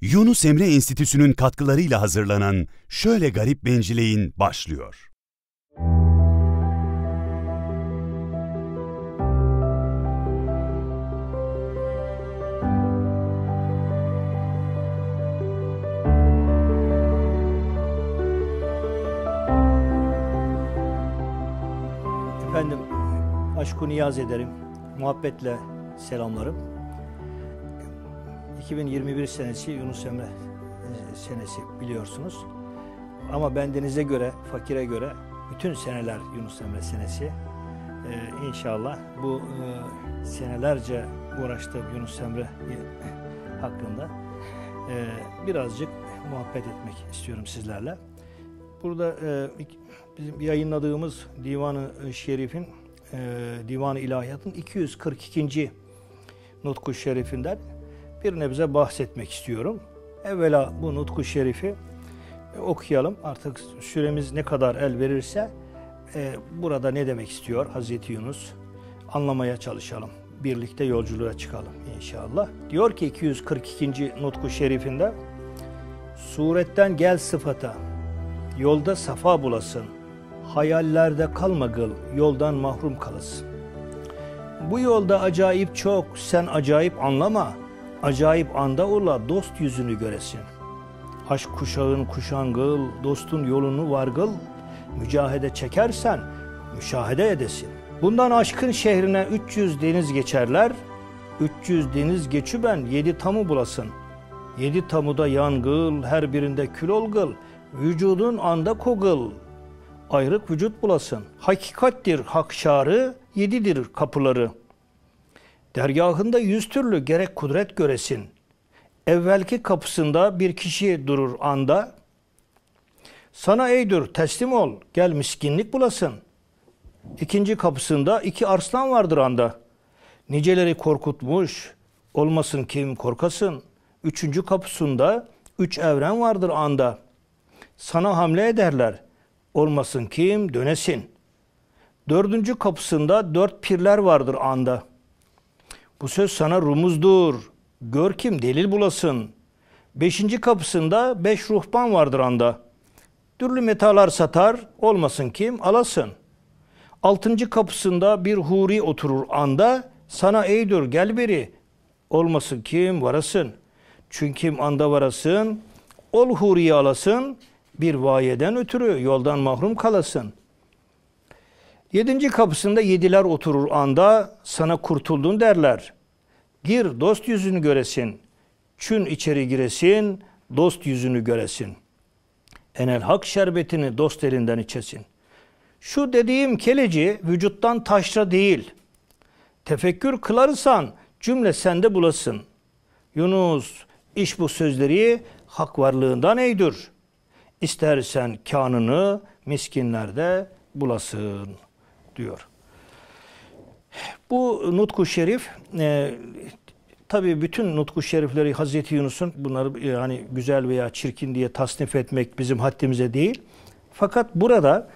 Yunus Emre Enstitüsü'nün katkılarıyla hazırlanan Şöyle Garip Bencileyin başlıyor. Efendim, aşkı niyaz ederim. Muhabbetle selamlarım. 2021 senesi Yunus Emre e, senesi biliyorsunuz. Ama bendenize göre, fakire göre bütün seneler Yunus Emre senesi. Ee, inşallah bu e, senelerce uğraştığım Yunus Emre hakkında e, birazcık muhabbet etmek istiyorum sizlerle. Burada e, bizim yayınladığımız Divanı Şerif'in, e, Divanı İlahiyat'ın 242. Nutku Şerifinden bir nebze bahsetmek istiyorum. Evvela bu Nutku Şerifi e, okuyalım. Artık süremiz ne kadar el verirse e, burada ne demek istiyor Hazreti Yunus anlamaya çalışalım. Birlikte yolculuğa çıkalım inşallah. Diyor ki 242. Nutku Şerifinde Suretten gel sıfata, yolda safa bulasın, hayallerde kalma gıl, yoldan mahrum kalasın. Bu yolda acayip çok, sen acayip anlama, acayip anda ola dost yüzünü göresin. Aşk kuşağın kuşangıl, dostun yolunu vargıl, mücahede çekersen müşahede edesin. Bundan aşkın şehrine 300 deniz geçerler, 300 deniz geçüben yedi tamu bulasın. Yedi tamuda yangıl, her birinde kül olgıl, vücudun anda kogıl. Ayrık vücut bulasın. Hakikattir hak şarı, yedidir kapıları.'' Dergahında yüz türlü gerek kudret göresin. Evvelki kapısında bir kişi durur anda. Sana eydur teslim ol gel miskinlik bulasın. İkinci kapısında iki arslan vardır anda. Niceleri korkutmuş olmasın kim korkasın. Üçüncü kapısında üç evren vardır anda. Sana hamle ederler olmasın kim dönesin. Dördüncü kapısında dört pirler vardır anda.'' Bu söz sana rumuzdur. Gör kim delil bulasın. Beşinci kapısında beş ruhban vardır anda. Türlü metalar satar, olmasın kim alasın. Altıncı kapısında bir huri oturur anda, sana eydur gel beri, olmasın kim varasın. Çünkü anda varasın, ol huriyi alasın, bir vayeden ötürü yoldan mahrum kalasın.'' Yedinci kapısında yediler oturur anda sana kurtuldun derler. Gir dost yüzünü göresin. Çün içeri giresin, dost yüzünü göresin. Enel hak şerbetini dost elinden içesin. Şu dediğim keleci vücuttan taşra değil. Tefekkür kılarsan cümle sende bulasın. Yunus iş bu sözleri hak varlığından eydür. İstersen kanını miskinlerde bulasın diyor. Bu Nutku Şerif e, tabi bütün Nutku Şerifleri Hazreti Yunus'un bunları yani güzel veya çirkin diye tasnif etmek bizim haddimize değil. Fakat burada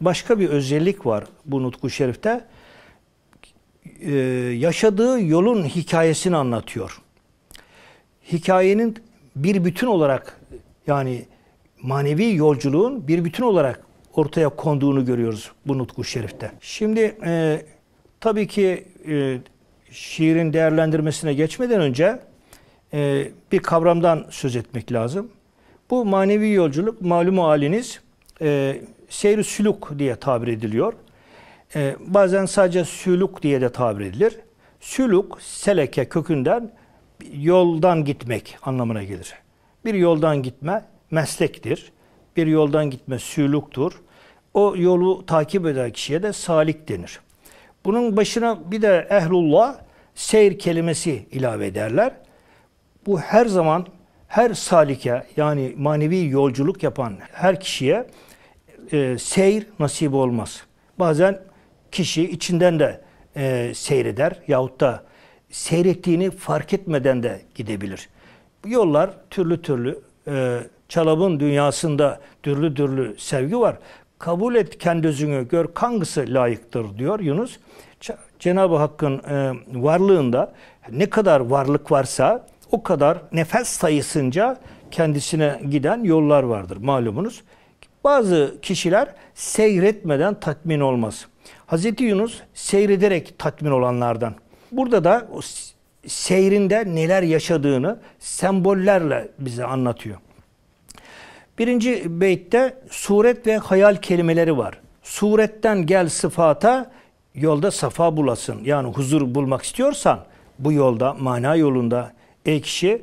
başka bir özellik var bu Nutku Şerif'te. Ee, yaşadığı yolun hikayesini anlatıyor. Hikayenin bir bütün olarak yani manevi yolculuğun bir bütün olarak ortaya konduğunu görüyoruz bu Nutku Şerif'te. Şimdi e, tabii ki e, şiirin değerlendirmesine geçmeden önce e, bir kavramdan söz etmek lazım. Bu manevi yolculuk malumu haliniz e, seyri sülük diye tabir ediliyor. E, bazen sadece sülük diye de tabir edilir. Sülük, seleke kökünden yoldan gitmek anlamına gelir. Bir yoldan gitme meslektir. Bir yoldan gitme sülüktur. O yolu takip eden kişiye de salik denir. Bunun başına bir de ehlullah seyir kelimesi ilave ederler. Bu her zaman her salike yani manevi yolculuk yapan her kişiye e, seyir nasip olmaz. Bazen kişi içinden de e, seyreder yahut da seyrettiğini fark etmeden de gidebilir. Yollar türlü türlü e, çalabın dünyasında türlü türlü sevgi var kabul et kendi özünü gör hangisi layıktır diyor Yunus. Cenab-ı Hakk'ın e, varlığında ne kadar varlık varsa o kadar nefes sayısınca kendisine giden yollar vardır malumunuz. Bazı kişiler seyretmeden tatmin olmaz. Hazreti Yunus seyrederek tatmin olanlardan. Burada da o seyrinde neler yaşadığını sembollerle bize anlatıyor. Birinci beytte suret ve hayal kelimeleri var. Suretten gel sıfata yolda safa bulasın. Yani huzur bulmak istiyorsan bu yolda, mana yolunda ey kişi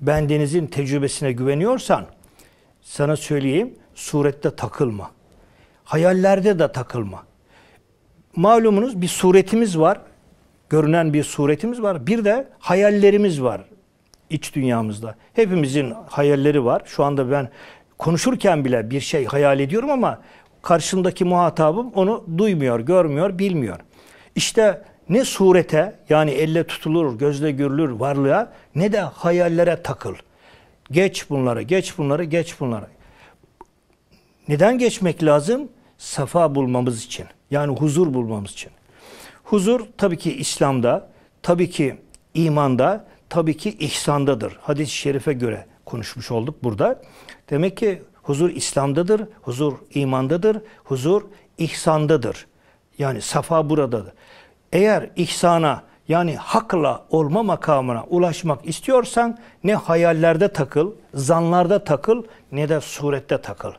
bendenizin tecrübesine güveniyorsan sana söyleyeyim surette takılma. Hayallerde de takılma. Malumunuz bir suretimiz var. Görünen bir suretimiz var. Bir de hayallerimiz var iç dünyamızda. Hepimizin hayalleri var. Şu anda ben konuşurken bile bir şey hayal ediyorum ama karşımdaki muhatabım onu duymuyor, görmüyor, bilmiyor. İşte ne surete yani elle tutulur, gözle görülür varlığa ne de hayallere takıl. Geç bunları, geç bunları, geç bunları. Neden geçmek lazım? Safa bulmamız için. Yani huzur bulmamız için. Huzur tabii ki İslam'da, tabii ki imanda, tabii ki ihsandadır. Hadis-i şerife göre konuşmuş olduk burada. Demek ki huzur İslam'dadır, huzur imandadır, huzur ihsandadır. Yani safa buradadır. Eğer ihsana yani hakla olma makamına ulaşmak istiyorsan ne hayallerde takıl, zanlarda takıl ne de surette takıl.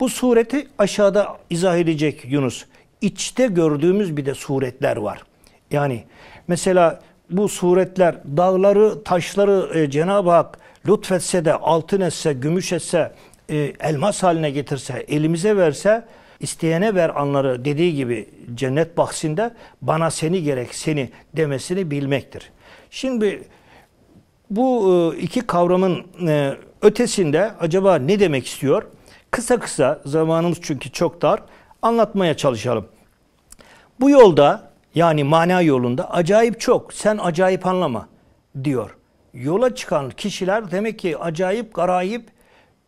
Bu sureti aşağıda izah edecek Yunus. İçte gördüğümüz bir de suretler var. Yani mesela bu suretler dağları, taşları e, Cenab-ı Hak lütfetse de altın etse, gümüş etse, e, elmas haline getirse, elimize verse isteyene ver anları dediği gibi cennet bahsinde bana seni gerek seni demesini bilmektir. Şimdi bu e, iki kavramın e, ötesinde acaba ne demek istiyor? Kısa kısa zamanımız çünkü çok dar anlatmaya çalışalım. Bu yolda yani mana yolunda acayip çok sen acayip anlama diyor. Yola çıkan kişiler demek ki acayip garayip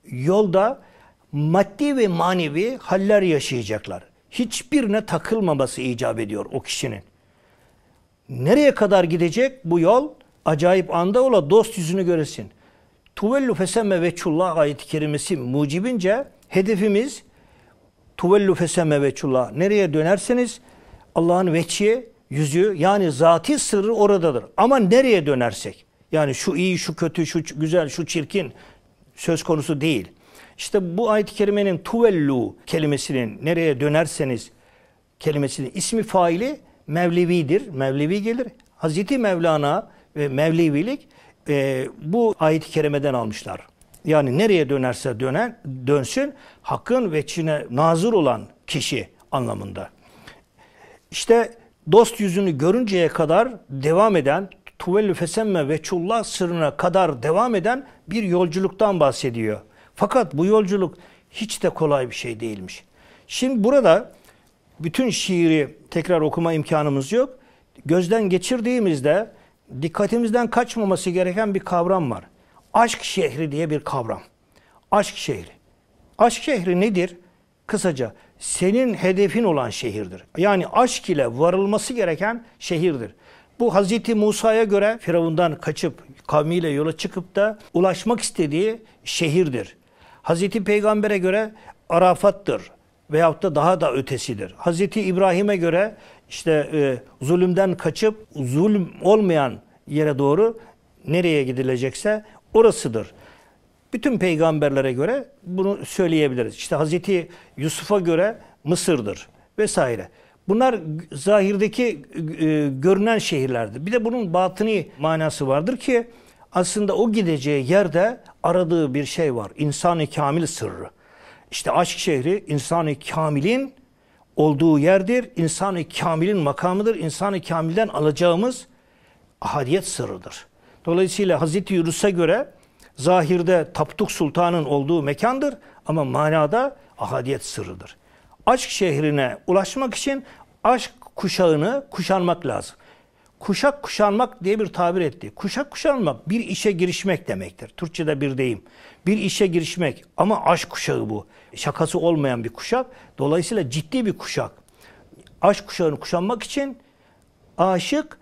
yolda maddi ve manevi haller yaşayacaklar. Hiçbirine takılmaması icap ediyor o kişinin. Nereye kadar gidecek bu yol? Acayip anda ola dost yüzünü göresin. Tuvellu fesemme veçullah ayet-i kerimesi mucibince hedefimiz tuvellu fesemme veçullah. Nereye dönerseniz Allah'ın veçi, yüzü yani zati sırrı oradadır. Ama nereye dönersek yani şu iyi, şu kötü, şu güzel, şu çirkin söz konusu değil. İşte bu ayet-i kerimenin tuvellu kelimesinin nereye dönerseniz kelimesinin ismi faili Mevlevidir. Mevlevi gelir. Hazreti Mevlana ve Mevlevilik e, bu ayet-i kerimeden almışlar. Yani nereye dönerse dönen, dönsün hakkın ve nazır olan kişi anlamında. İşte dost yüzünü görünceye kadar devam eden tuvellü fesemme ve çullah sırrına kadar devam eden bir yolculuktan bahsediyor. Fakat bu yolculuk hiç de kolay bir şey değilmiş. Şimdi burada bütün şiiri tekrar okuma imkanımız yok. Gözden geçirdiğimizde dikkatimizden kaçmaması gereken bir kavram var. Aşk şehri diye bir kavram. Aşk şehri. Aşk şehri nedir? Kısaca senin hedefin olan şehirdir. Yani aşk ile varılması gereken şehirdir. Bu Hazreti Musa'ya göre Firavundan kaçıp kavmiyle yola çıkıp da ulaşmak istediği şehirdir. Hazreti Peygamber'e göre Arafat'tır veyahut da daha da ötesidir. Hazreti İbrahim'e göre işte e, zulümden kaçıp zulüm olmayan yere doğru nereye gidilecekse orasıdır. Bütün peygamberlere göre bunu söyleyebiliriz. İşte Hazreti Yusuf'a göre Mısır'dır vesaire. Bunlar zahirdeki e, görünen şehirlerdir. Bir de bunun batıni manası vardır ki aslında o gideceği yerde aradığı bir şey var. İnsan-ı kamil sırrı. İşte aşk şehri insan-ı kamilin olduğu yerdir. İnsan-ı kamilin makamıdır. İnsan-ı kamilden alacağımız ahadiyet sırrıdır. Dolayısıyla Hazreti Yunus'a göre zahirde Tapduk Sultan'ın olduğu mekandır ama manada ahadiyet sırrıdır. Aşk şehrine ulaşmak için aşk kuşağını kuşanmak lazım. Kuşak kuşanmak diye bir tabir etti. Kuşak kuşanmak bir işe girişmek demektir. Türkçe'de bir deyim. Bir işe girişmek ama aşk kuşağı bu. Şakası olmayan bir kuşak. Dolayısıyla ciddi bir kuşak. Aşk kuşağını kuşanmak için aşık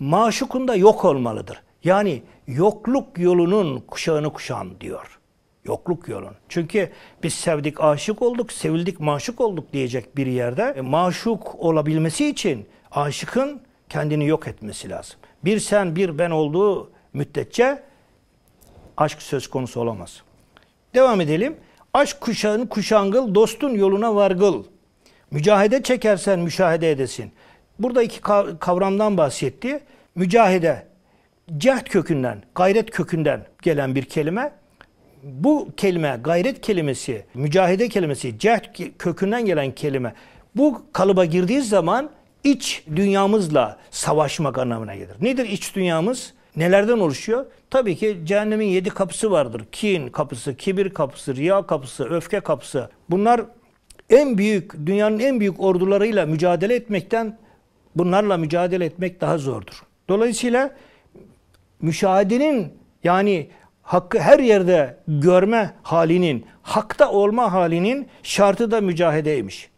maşukunda yok olmalıdır. Yani yokluk yolunun kuşağını kuşan diyor. Yokluk yolun. Çünkü biz sevdik, aşık olduk, sevildik, maşuk olduk diyecek bir yerde. E, maşuk olabilmesi için aşıkın kendini yok etmesi lazım. Bir sen bir ben olduğu müddetçe aşk söz konusu olamaz. Devam edelim. Aşk kuşağını kuşangıl, dostun yoluna vargıl. Mücahede çekersen müşahede edesin. Burada iki kavramdan bahsetti. Mücahede, cehd kökünden, gayret kökünden gelen bir kelime. Bu kelime, gayret kelimesi, mücahede kelimesi, cehd kökünden gelen kelime. Bu kalıba girdiği zaman iç dünyamızla savaşmak anlamına gelir. Nedir iç dünyamız? Nelerden oluşuyor? Tabii ki cehennemin yedi kapısı vardır. Kin kapısı, kibir kapısı, riya kapısı, öfke kapısı. Bunlar en büyük, dünyanın en büyük ordularıyla mücadele etmekten bunlarla mücadele etmek daha zordur. Dolayısıyla müşahedenin yani hakkı her yerde görme halinin, hakta olma halinin şartı da mücahedeymiş.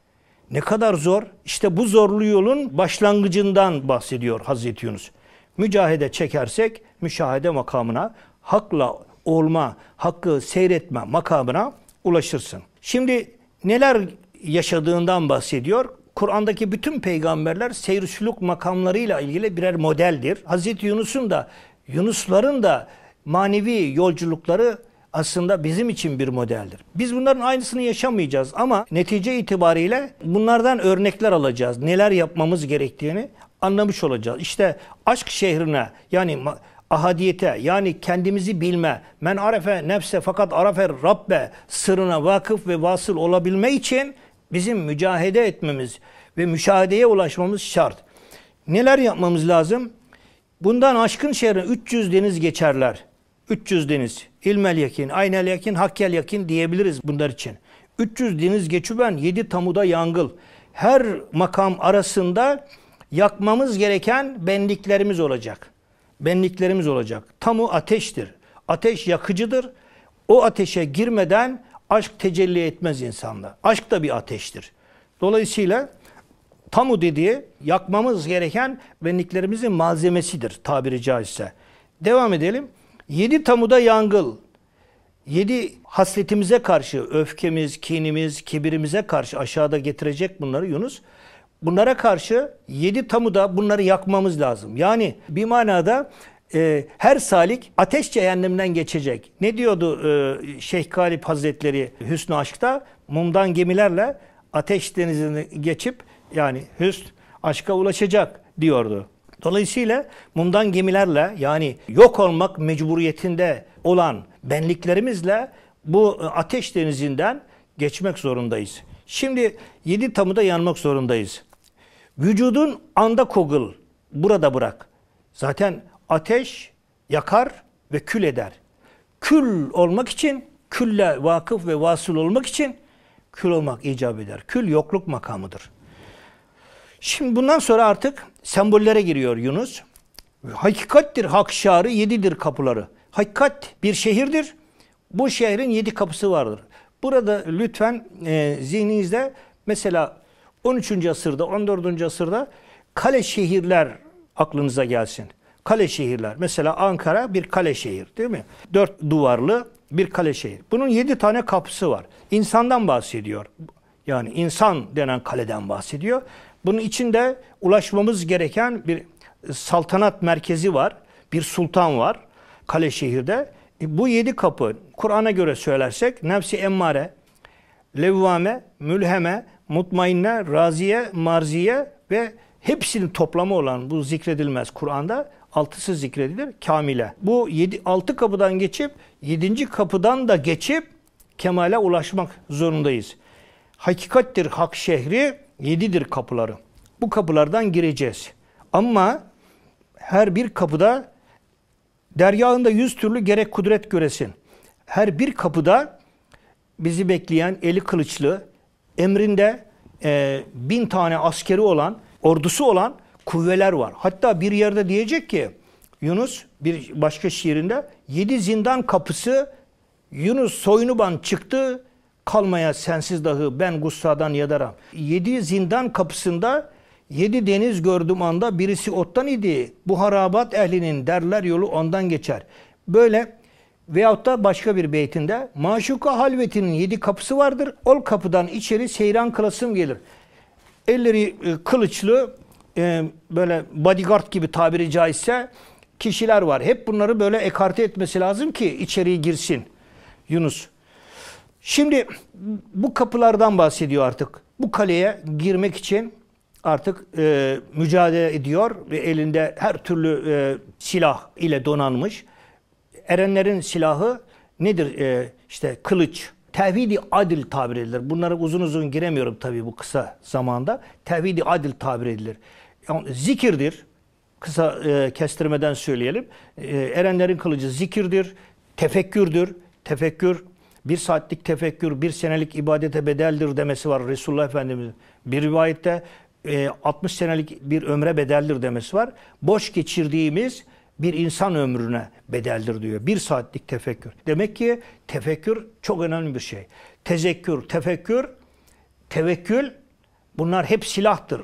Ne kadar zor? İşte bu zorlu yolun başlangıcından bahsediyor Hazreti Yunus. Mücahede çekersek müşahede makamına, hakla olma, hakkı seyretme makamına ulaşırsın. Şimdi neler yaşadığından bahsediyor. Kur'an'daki bütün peygamberler seyr makamlarıyla ilgili birer modeldir. Hazreti Yunus'un da Yunusların da manevi yolculukları aslında bizim için bir modeldir. Biz bunların aynısını yaşamayacağız ama netice itibariyle bunlardan örnekler alacağız. Neler yapmamız gerektiğini anlamış olacağız. İşte aşk şehrine yani ahadiyete yani kendimizi bilme, men arefe nefse fakat arefe rabbe sırrına vakıf ve vasıl olabilme için bizim mücahede etmemiz ve müşahedeye ulaşmamız şart. Neler yapmamız lazım? Bundan aşkın şehre 300 deniz geçerler. 300 deniz. İlmel yakin, aynel yakin, hakkel yakin diyebiliriz bunlar için. 300 deniz geçüben 7 tamuda yangıl. Her makam arasında yakmamız gereken benliklerimiz olacak. Benliklerimiz olacak. Tamu ateştir. Ateş yakıcıdır. O ateşe girmeden aşk tecelli etmez insanda. Aşk da bir ateştir. Dolayısıyla tamu dediği yakmamız gereken benliklerimizin malzemesidir tabiri caizse. Devam edelim. Yedi tamuda yangıl. Yedi hasletimize karşı, öfkemiz, kinimiz, kibirimize karşı aşağıda getirecek bunları Yunus. Bunlara karşı yedi tamuda bunları yakmamız lazım. Yani bir manada e, her salik ateş cehennemden geçecek. Ne diyordu e, Şeyh Galip Hazretleri Hüsnü Aşk'ta? Mumdan gemilerle ateş denizini geçip yani hüsn aşka ulaşacak diyordu. Dolayısıyla mumdan gemilerle yani yok olmak mecburiyetinde olan benliklerimizle bu ateş denizinden geçmek zorundayız. Şimdi yedi tamuda yanmak zorundayız. Vücudun anda kogul burada bırak. Zaten ateş yakar ve kül eder. Kül olmak için, külle vakıf ve vasıl olmak için kül olmak icap eder. Kül yokluk makamıdır. Şimdi bundan sonra artık sembollere giriyor Yunus. Hakikattir hak şarı yedidir kapıları. Hakikat bir şehirdir. Bu şehrin yedi kapısı vardır. Burada lütfen e, zihninizde mesela 13. asırda 14. asırda kale şehirler aklınıza gelsin. Kale şehirler. Mesela Ankara bir kale şehir değil mi? Dört duvarlı bir kale şehir. Bunun yedi tane kapısı var. İnsandan bahsediyor. Yani insan denen kaleden bahsediyor. Bunun içinde ulaşmamız gereken bir saltanat merkezi var. Bir sultan var kale şehirde. E, bu yedi kapı Kur'an'a göre söylersek nefsi emmare, levvame, mülheme, mutmainne, raziye, marziye ve hepsinin toplamı olan bu zikredilmez Kur'an'da altısı zikredilir kamile. Bu yedi, altı kapıdan geçip yedinci kapıdan da geçip kemale ulaşmak zorundayız. Hakikattir hak şehri Yedidir kapıları. Bu kapılardan gireceğiz. Ama her bir kapıda deryağında yüz türlü gerek kudret göresin. Her bir kapıda bizi bekleyen eli kılıçlı, emrinde e, bin tane askeri olan, ordusu olan kuvveler var. Hatta bir yerde diyecek ki Yunus bir başka şiirinde yedi zindan kapısı Yunus soynuban çıktı kalmaya sensiz dahi ben gussadan yadaram. Yedi zindan kapısında Yedi deniz gördüm anda birisi ottan idi. Bu harabat ehlinin derler yolu ondan geçer. Böyle veyahut da başka bir beytinde maşuka halvetinin yedi kapısı vardır. Ol kapıdan içeri seyran kılasım gelir. Elleri e, kılıçlı e, böyle bodyguard gibi tabiri caizse kişiler var. Hep bunları böyle ekarte etmesi lazım ki içeriye girsin Yunus. Şimdi bu kapılardan bahsediyor artık. Bu kaleye girmek için artık e, mücadele ediyor ve elinde her türlü e, silah ile donanmış. Erenlerin silahı nedir? E, işte kılıç, tevhidi adil tabir edilir. Bunları uzun uzun giremiyorum tabii bu kısa zamanda. Tevhidi adil tabir edilir. Yani zikirdir. Kısa e, kestirmeden söyleyelim. E, erenlerin kılıcı zikirdir, tefekkürdür. Tefekkür bir saatlik tefekkür bir senelik ibadete bedeldir demesi var Resulullah Efendimiz. Bir rivayette e, 60 senelik bir ömre bedeldir demesi var. Boş geçirdiğimiz bir insan ömrüne bedeldir diyor. Bir saatlik tefekkür. Demek ki tefekkür çok önemli bir şey. Tezekkür, tefekkür, tevekkül bunlar hep silahtır.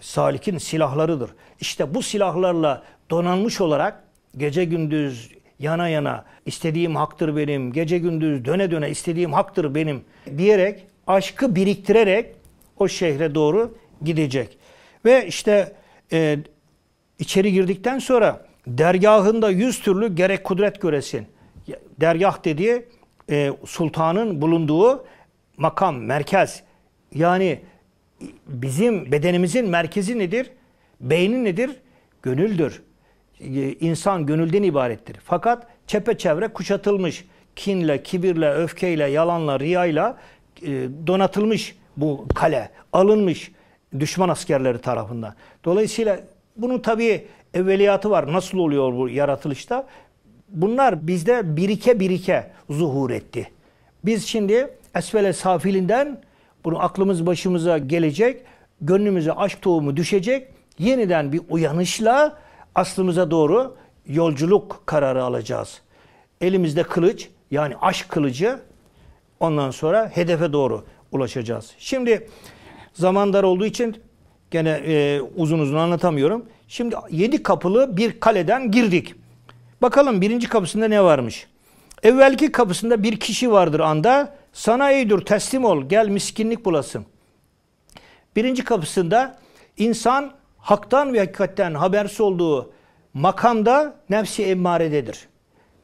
Salik'in silahlarıdır. İşte bu silahlarla donanmış olarak gece gündüz yana yana istediğim haktır benim, gece gündüz döne döne istediğim haktır benim diyerek aşkı biriktirerek o şehre doğru gidecek. Ve işte e, içeri girdikten sonra dergahında yüz türlü gerek kudret göresin. Dergah dediği e, sultanın bulunduğu makam, merkez. Yani bizim bedenimizin merkezi nedir? Beyni nedir? Gönüldür. E, insan gönülden ibarettir. Fakat çepeçevre kuşatılmış. Kinle, kibirle, öfkeyle, yalanla, riyayla e, donatılmış bu kale. Alınmış düşman askerleri tarafından. Dolayısıyla bunun tabii evveliyatı var. Nasıl oluyor bu yaratılışta? Bunlar bizde birike birike zuhur etti. Biz şimdi esfele safilinden bunu aklımız başımıza gelecek, gönlümüze aşk tohumu düşecek, yeniden bir uyanışla aslımıza doğru yolculuk kararı alacağız. Elimizde kılıç yani aşk kılıcı ondan sonra hedefe doğru ulaşacağız. Şimdi zaman dar olduğu için gene e, uzun uzun anlatamıyorum. Şimdi yedi kapılı bir kaleden girdik. Bakalım birinci kapısında ne varmış? Evvelki kapısında bir kişi vardır anda. Sana eydur teslim ol gel miskinlik bulasın. Birinci kapısında insan haktan ve hakikatten habersiz olduğu makamda nefsi emmarededir.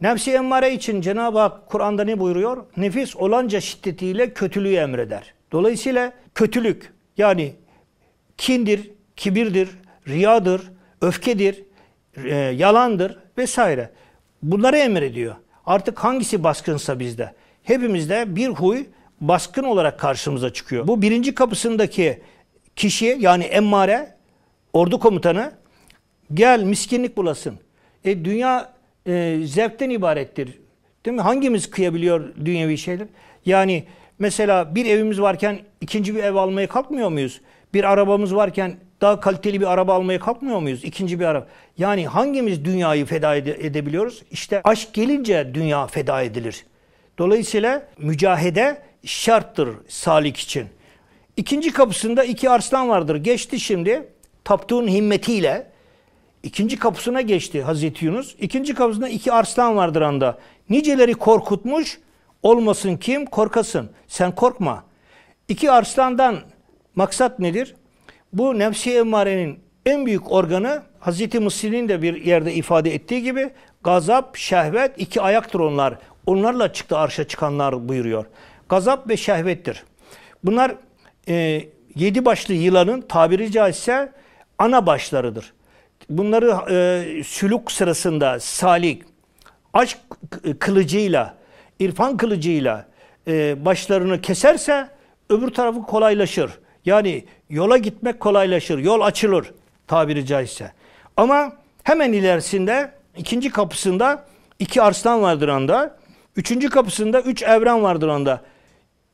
Nefsi emmare için Cenab-ı Hak Kur'an'da ne buyuruyor? Nefis olanca şiddetiyle kötülüğü emreder. Dolayısıyla kötülük yani kindir, kibirdir, riyadır, öfkedir, e, yalandır vesaire. Bunları emrediyor. Artık hangisi baskınsa bizde. Hepimizde bir huy baskın olarak karşımıza çıkıyor. Bu birinci kapısındaki kişi yani emmare ordu komutanı gel miskinlik bulasın. E, dünya e, zevkten ibarettir. Değil mi? Hangimiz kıyabiliyor dünyevi şeyler? Yani mesela bir evimiz varken ikinci bir ev almaya kalkmıyor muyuz? Bir arabamız varken daha kaliteli bir araba almaya kalkmıyor muyuz? İkinci bir araba. Yani hangimiz dünyayı feda ede- edebiliyoruz? İşte aşk gelince dünya feda edilir. Dolayısıyla mücahede şarttır salik için. İkinci kapısında iki arslan vardır. Geçti şimdi taptuğun himmetiyle ikinci kapısına geçti Hazreti Yunus. İkinci kapısında iki arslan vardır anda. Niceleri korkutmuş olmasın kim korkasın. Sen korkma. İki arslandan maksat nedir? Bu nefsi emmarenin en büyük organı Hazreti Mısır'ın de bir yerde ifade ettiği gibi gazap, şehvet iki ayaktır onlar. Onlarla çıktı arşa çıkanlar buyuruyor. Gazap ve şehvettir. Bunlar e, yedi başlı yılanın tabiri caizse ana başlarıdır. Bunları e, sülük sırasında salik, aşk kılıcıyla, irfan kılıcıyla e, başlarını keserse öbür tarafı kolaylaşır. Yani yola gitmek kolaylaşır, yol açılır tabiri caizse. Ama hemen ilerisinde ikinci kapısında iki arslan vardır anda. Üçüncü kapısında üç evren vardır anda.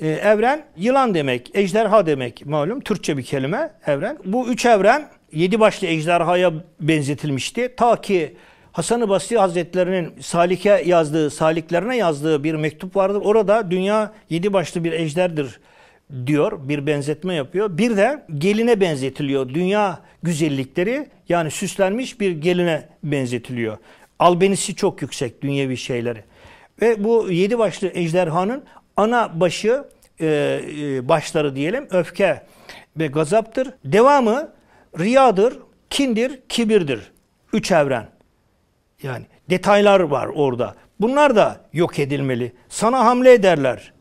Ee, evren yılan demek, ejderha demek malum. Türkçe bir kelime evren. Bu üç evren yedi başlı ejderhaya benzetilmişti. Ta ki Hasan-ı Basri Hazretlerinin Salik'e yazdığı, Saliklerine yazdığı bir mektup vardır. Orada dünya yedi başlı bir ejderdir diyor. Bir benzetme yapıyor. Bir de geline benzetiliyor. Dünya güzellikleri yani süslenmiş bir geline benzetiliyor. Albenisi çok yüksek dünyevi şeyleri. Ve bu yedi başlı ejderhanın ana başı e, e, başları diyelim öfke ve gazaptır. Devamı riyadır, kindir, kibirdir. Üç evren. Yani detaylar var orada. Bunlar da yok edilmeli. Sana hamle ederler.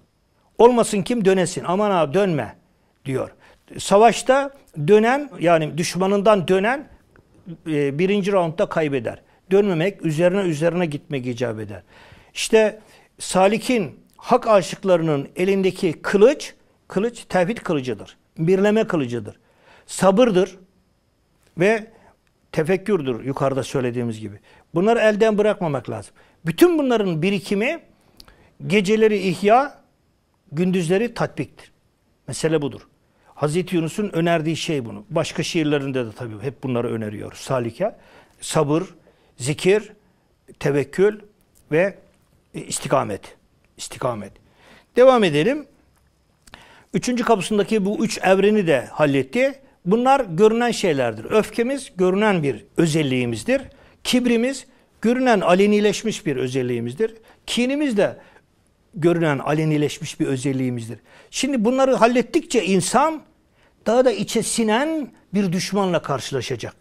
Olmasın kim dönesin. Aman ha dönme diyor. Savaşta dönen yani düşmanından dönen e, birinci roundda kaybeder. Dönmemek üzerine üzerine gitmek icap eder. İşte salikin hak aşıklarının elindeki kılıç, kılıç tevhid kılıcıdır. Birleme kılıcıdır. Sabırdır ve tefekkürdür yukarıda söylediğimiz gibi. Bunları elden bırakmamak lazım. Bütün bunların birikimi geceleri ihya, gündüzleri tatbiktir. Mesele budur. Hazreti Yunus'un önerdiği şey bunu. Başka şiirlerinde de tabii hep bunları öneriyor. Salike, sabır, zikir, tevekkül ve istikamet. İstikamet. Devam edelim. Üçüncü kapısındaki bu üç evreni de halletti. Bunlar görünen şeylerdir. Öfkemiz görünen bir özelliğimizdir. Kibrimiz görünen alenileşmiş bir özelliğimizdir. Kinimiz de görünen alenileşmiş bir özelliğimizdir. Şimdi bunları hallettikçe insan daha da içe sinen bir düşmanla karşılaşacak.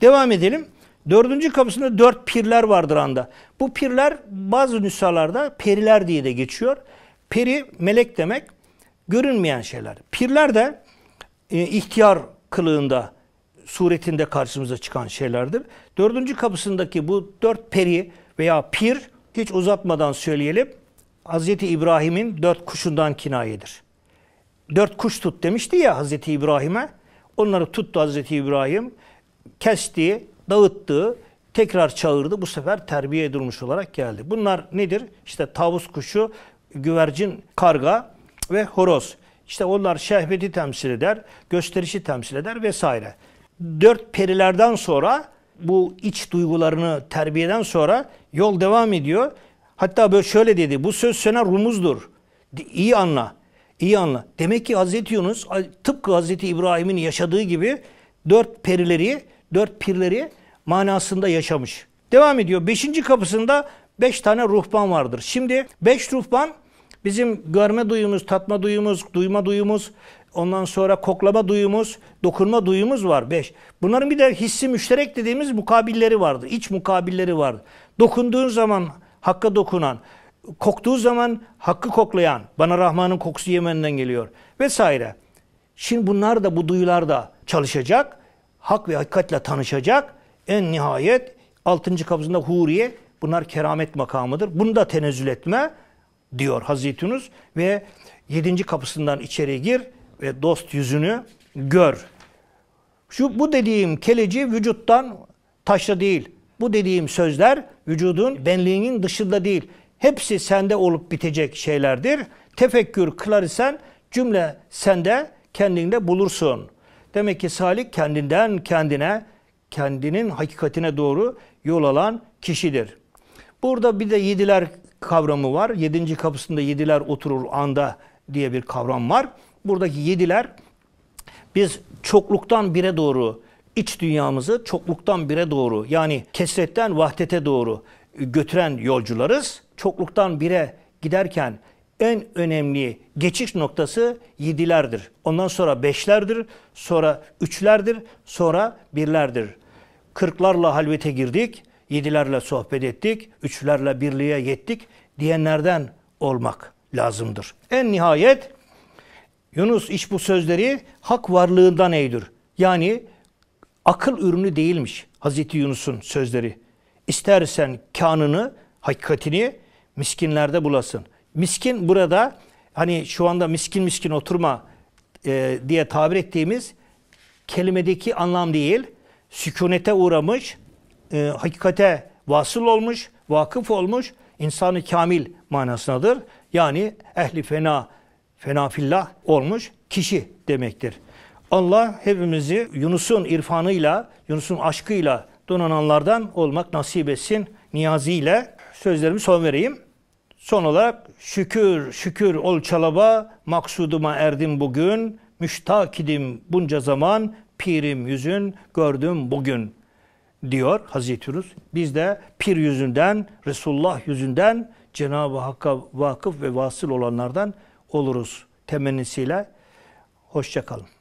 Devam edelim. Dördüncü kapısında dört pirler vardır anda. Bu pirler bazı nüshalarda periler diye de geçiyor. Peri melek demek görünmeyen şeyler. Pirler de e, ihtiyar kılığında suretinde karşımıza çıkan şeylerdir. Dördüncü kapısındaki bu dört peri veya pir hiç uzatmadan söyleyelim. Hz. İbrahim'in dört kuşundan kinayedir. Dört kuş tut demişti ya Hz. İbrahim'e. Onları tuttu Hz. İbrahim. Kesti, dağıttı, tekrar çağırdı. Bu sefer terbiye edilmiş olarak geldi. Bunlar nedir? İşte tavus kuşu, güvercin, karga ve horoz. İşte onlar şehveti temsil eder, gösterişi temsil eder vesaire. Dört perilerden sonra bu iç duygularını terbiyeden sonra yol devam ediyor. Hatta böyle şöyle dedi. Bu söz sana rumuzdur. İyi anla. İyi anla. Demek ki Hazreti Yunus tıpkı Hazreti İbrahim'in yaşadığı gibi dört perileri, dört pirleri manasında yaşamış. Devam ediyor. Beşinci kapısında beş tane ruhban vardır. Şimdi beş ruhban bizim görme duyumuz, tatma duyumuz, duyma duyumuz, ondan sonra koklama duyumuz, dokunma duyumuz var. Beş. Bunların bir de hissi müşterek dediğimiz mukabilleri vardı. İç mukabilleri vardı. Dokunduğun zaman hakka dokunan, koktuğu zaman hakkı koklayan, bana Rahman'ın kokusu Yemen'den geliyor vesaire. Şimdi bunlar da bu duyular da çalışacak, hak ve hakikatle tanışacak. En nihayet altıncı kapısında huriye, bunlar keramet makamıdır. Bunu da tenezzül etme diyor Hazreti Yunus ve yedinci kapısından içeri gir ve dost yüzünü gör. Şu bu dediğim keleci vücuttan taşla değil. Bu dediğim sözler vücudun benliğinin dışında değil. Hepsi sende olup bitecek şeylerdir. Tefekkür kılar cümle sende kendinde bulursun. Demek ki salik kendinden kendine, kendinin hakikatine doğru yol alan kişidir. Burada bir de yediler kavramı var. Yedinci kapısında yediler oturur anda diye bir kavram var. Buradaki yediler biz çokluktan bire doğru iç dünyamızı çokluktan bire doğru yani kesretten vahdete doğru götüren yolcularız. Çokluktan bire giderken en önemli geçiş noktası yedilerdir. Ondan sonra beşlerdir, sonra üçlerdir, sonra birlerdir. Kırklarla halvete girdik, yedilerle sohbet ettik, üçlerle birliğe yettik diyenlerden olmak lazımdır. En nihayet Yunus iş bu sözleri hak varlığından eğdir. Yani akıl ürünü değilmiş Hazreti Yunus'un sözleri. İstersen kanını, hakikatini miskinlerde bulasın. Miskin burada hani şu anda miskin miskin oturma e, diye tabir ettiğimiz kelimedeki anlam değil, sükunete uğramış, e, hakikate vasıl olmuş, vakıf olmuş, insanı kamil manasındadır. Yani ehli fena, fena fillah olmuş kişi demektir. Allah hepimizi Yunus'un irfanıyla, Yunus'un aşkıyla donananlardan olmak nasip etsin. Niyaziyle sözlerimi son vereyim. Son olarak şükür şükür ol çalaba maksuduma erdim bugün müştak idim bunca zaman pirim yüzün gördüm bugün diyor Hazreti Yunus. Biz de pir yüzünden, Resulullah yüzünden Cenab-ı Hakk'a vakıf ve vasıl olanlardan oluruz temennisiyle. Hoşçakalın.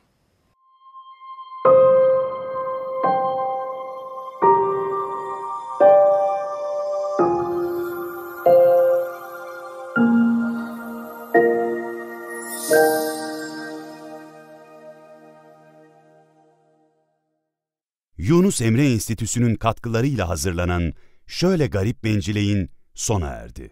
Yunus Emre Enstitüsü'nün katkılarıyla hazırlanan Şöyle Garip Bencileyin sona erdi.